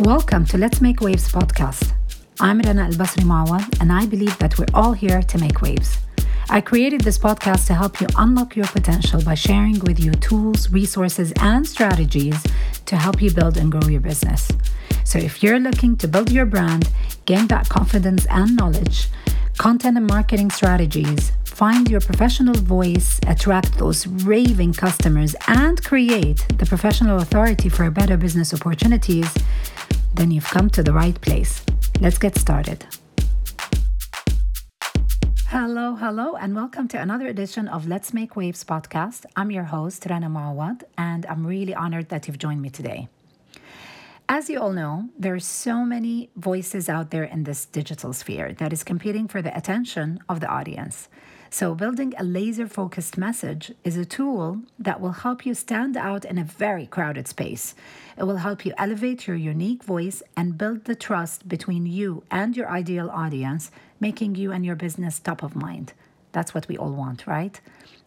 Welcome to Let's Make Waves podcast. I'm Rana Al Basri Mawad, and I believe that we're all here to make waves. I created this podcast to help you unlock your potential by sharing with you tools, resources, and strategies to help you build and grow your business. So, if you're looking to build your brand, gain that confidence and knowledge, content and marketing strategies, find your professional voice, attract those raving customers, and create the professional authority for better business opportunities, then you've come to the right place. Let's get started. Hello, hello, and welcome to another edition of Let's Make Waves podcast. I'm your host, Rana Mawad, and I'm really honored that you've joined me today. As you all know, there are so many voices out there in this digital sphere that is competing for the attention of the audience. So, building a laser focused message is a tool that will help you stand out in a very crowded space. It will help you elevate your unique voice and build the trust between you and your ideal audience, making you and your business top of mind. That's what we all want, right?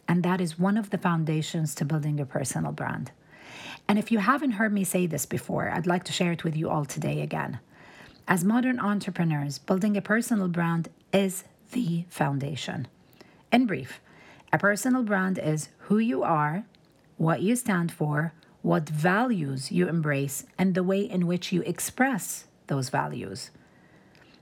And that is one of the foundations to building your personal brand. And if you haven't heard me say this before, I'd like to share it with you all today again. As modern entrepreneurs, building a personal brand is the foundation. In brief, a personal brand is who you are, what you stand for, what values you embrace, and the way in which you express those values.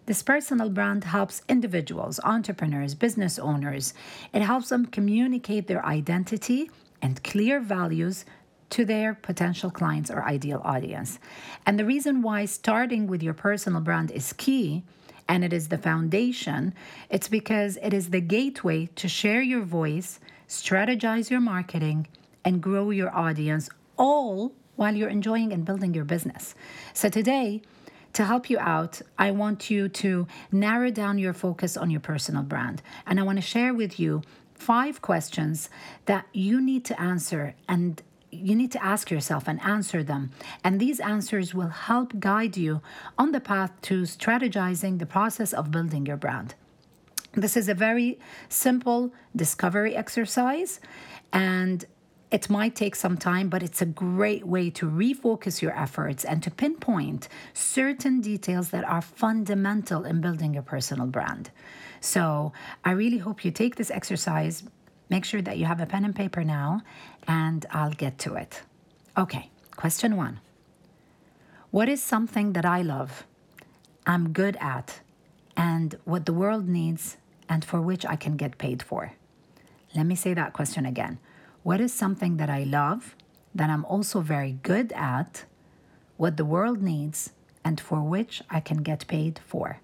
This personal brand helps individuals, entrepreneurs, business owners. It helps them communicate their identity and clear values to their potential clients or ideal audience. And the reason why starting with your personal brand is key and it is the foundation, it's because it is the gateway to share your voice, strategize your marketing, and grow your audience all while you're enjoying and building your business. So today, to help you out, I want you to narrow down your focus on your personal brand. And I want to share with you five questions that you need to answer and you need to ask yourself and answer them. And these answers will help guide you on the path to strategizing the process of building your brand. This is a very simple discovery exercise, and it might take some time, but it's a great way to refocus your efforts and to pinpoint certain details that are fundamental in building your personal brand. So, I really hope you take this exercise, Make sure that you have a pen and paper now, and I'll get to it. Okay, question one What is something that I love, I'm good at, and what the world needs, and for which I can get paid for? Let me say that question again. What is something that I love, that I'm also very good at, what the world needs, and for which I can get paid for?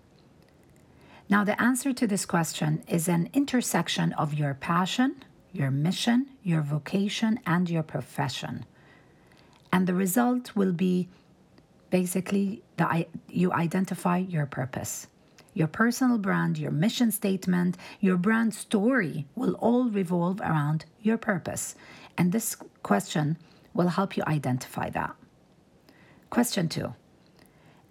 Now, the answer to this question is an intersection of your passion, your mission, your vocation, and your profession. And the result will be basically that you identify your purpose. Your personal brand, your mission statement, your brand story will all revolve around your purpose. And this question will help you identify that. Question two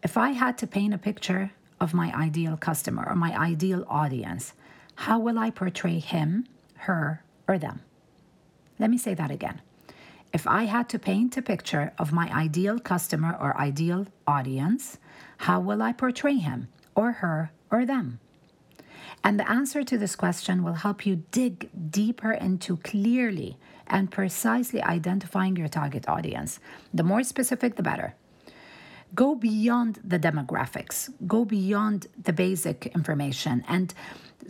If I had to paint a picture of my ideal customer or my ideal audience, how will I portray him, her, or them? Let me say that again. If I had to paint a picture of my ideal customer or ideal audience, how will I portray him, or her, or them? And the answer to this question will help you dig deeper into clearly and precisely identifying your target audience. The more specific, the better go beyond the demographics, go beyond the basic information, and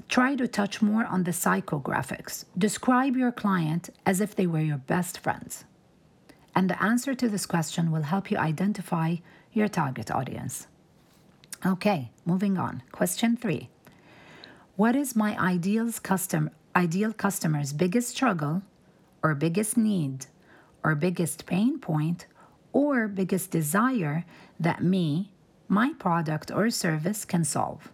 try to touch more on the psychographics. Describe your client as if they were your best friends. And the answer to this question will help you identify your target audience. Okay, moving on. Question three What is my ideal, custom, ideal customer's biggest struggle, or biggest need, or biggest pain point, or biggest desire that me, my product or service can solve.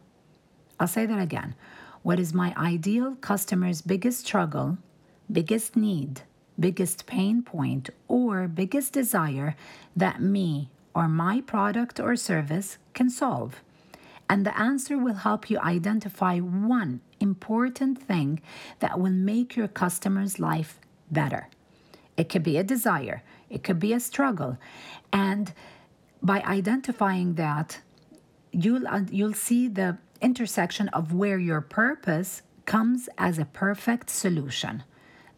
I'll say that again. What is my ideal customer's biggest struggle, biggest need, biggest pain point, or biggest desire that me or my product or service can solve? And the answer will help you identify one important thing that will make your customer's life better. It could be a desire, it could be a struggle. And by identifying that, you'll uh, you'll see the intersection of where your purpose comes as a perfect solution.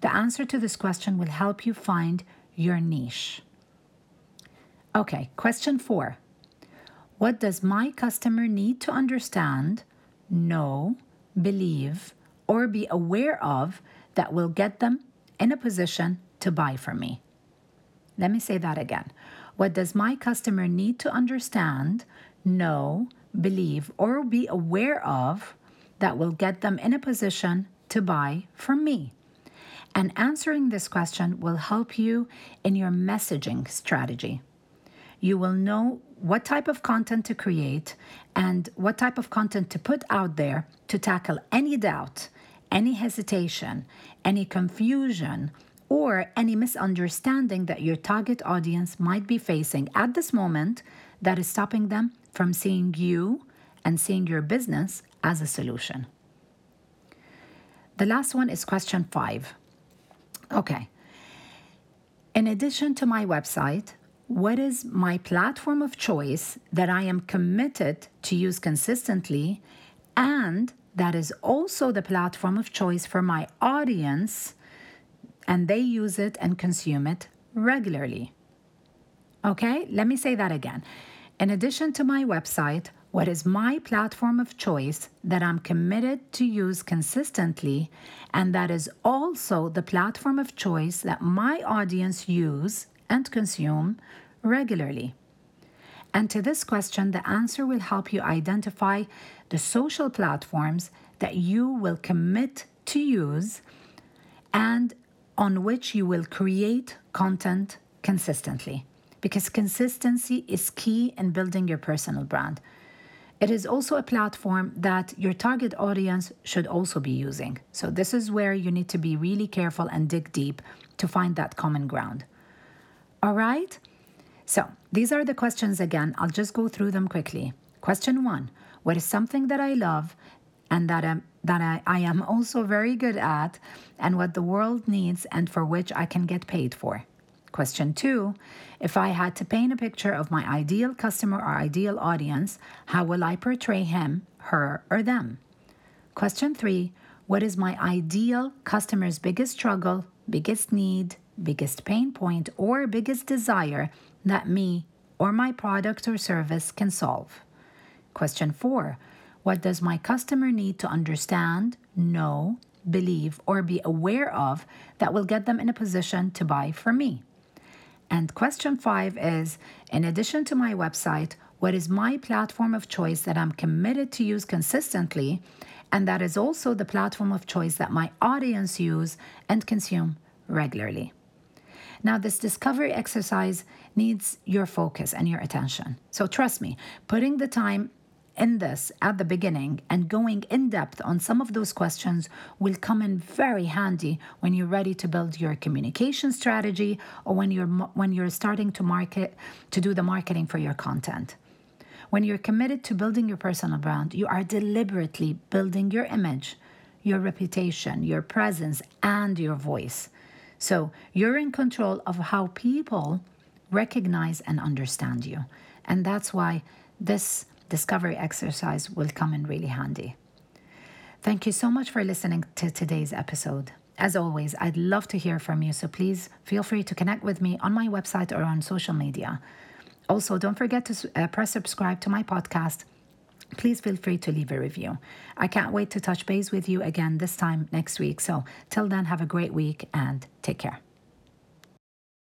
The answer to this question will help you find your niche. Okay, question 4. What does my customer need to understand, know, believe, or be aware of that will get them in a position to buy from me? Let me say that again. What does my customer need to understand, know, believe, or be aware of that will get them in a position to buy from me? And answering this question will help you in your messaging strategy. You will know what type of content to create and what type of content to put out there to tackle any doubt, any hesitation, any confusion, or any misunderstanding that your target audience might be facing at this moment that is stopping them from seeing you and seeing your business as a solution. The last one is question five. Okay. In addition to my website, what is my platform of choice that I am committed to use consistently and that is also the platform of choice for my audience and they use it and consume it regularly. Okay, let me say that again. In addition to my website, what is my platform of choice that I'm committed to use consistently, and that is also the platform of choice that my audience use and consume regularly? And to this question, the answer will help you identify the social platforms that you will commit to use and on which you will create content consistently. Because consistency is key in building your personal brand. It is also a platform that your target audience should also be using. So, this is where you need to be really careful and dig deep to find that common ground. All right? So, these are the questions again. I'll just go through them quickly. Question one What is something that I love and that, I'm, that I, I am also very good at, and what the world needs and for which I can get paid for? Question two If I had to paint a picture of my ideal customer or ideal audience, how will I portray him, her, or them? Question three What is my ideal customer's biggest struggle, biggest need, biggest pain point, or biggest desire that me or my product or service can solve? Question four What does my customer need to understand, know, believe, or be aware of that will get them in a position to buy from me? And question five is In addition to my website, what is my platform of choice that I'm committed to use consistently? And that is also the platform of choice that my audience use and consume regularly. Now, this discovery exercise needs your focus and your attention. So, trust me, putting the time in this at the beginning and going in depth on some of those questions will come in very handy when you're ready to build your communication strategy or when you're when you're starting to market to do the marketing for your content. When you're committed to building your personal brand, you are deliberately building your image, your reputation, your presence and your voice. So, you're in control of how people recognize and understand you. And that's why this discovery exercise will come in really handy. Thank you so much for listening to today's episode. As always, I'd love to hear from you, so please feel free to connect with me on my website or on social media. Also, don't forget to uh, press subscribe to my podcast. Please feel free to leave a review. I can't wait to touch base with you again this time next week. So, till then, have a great week and take care.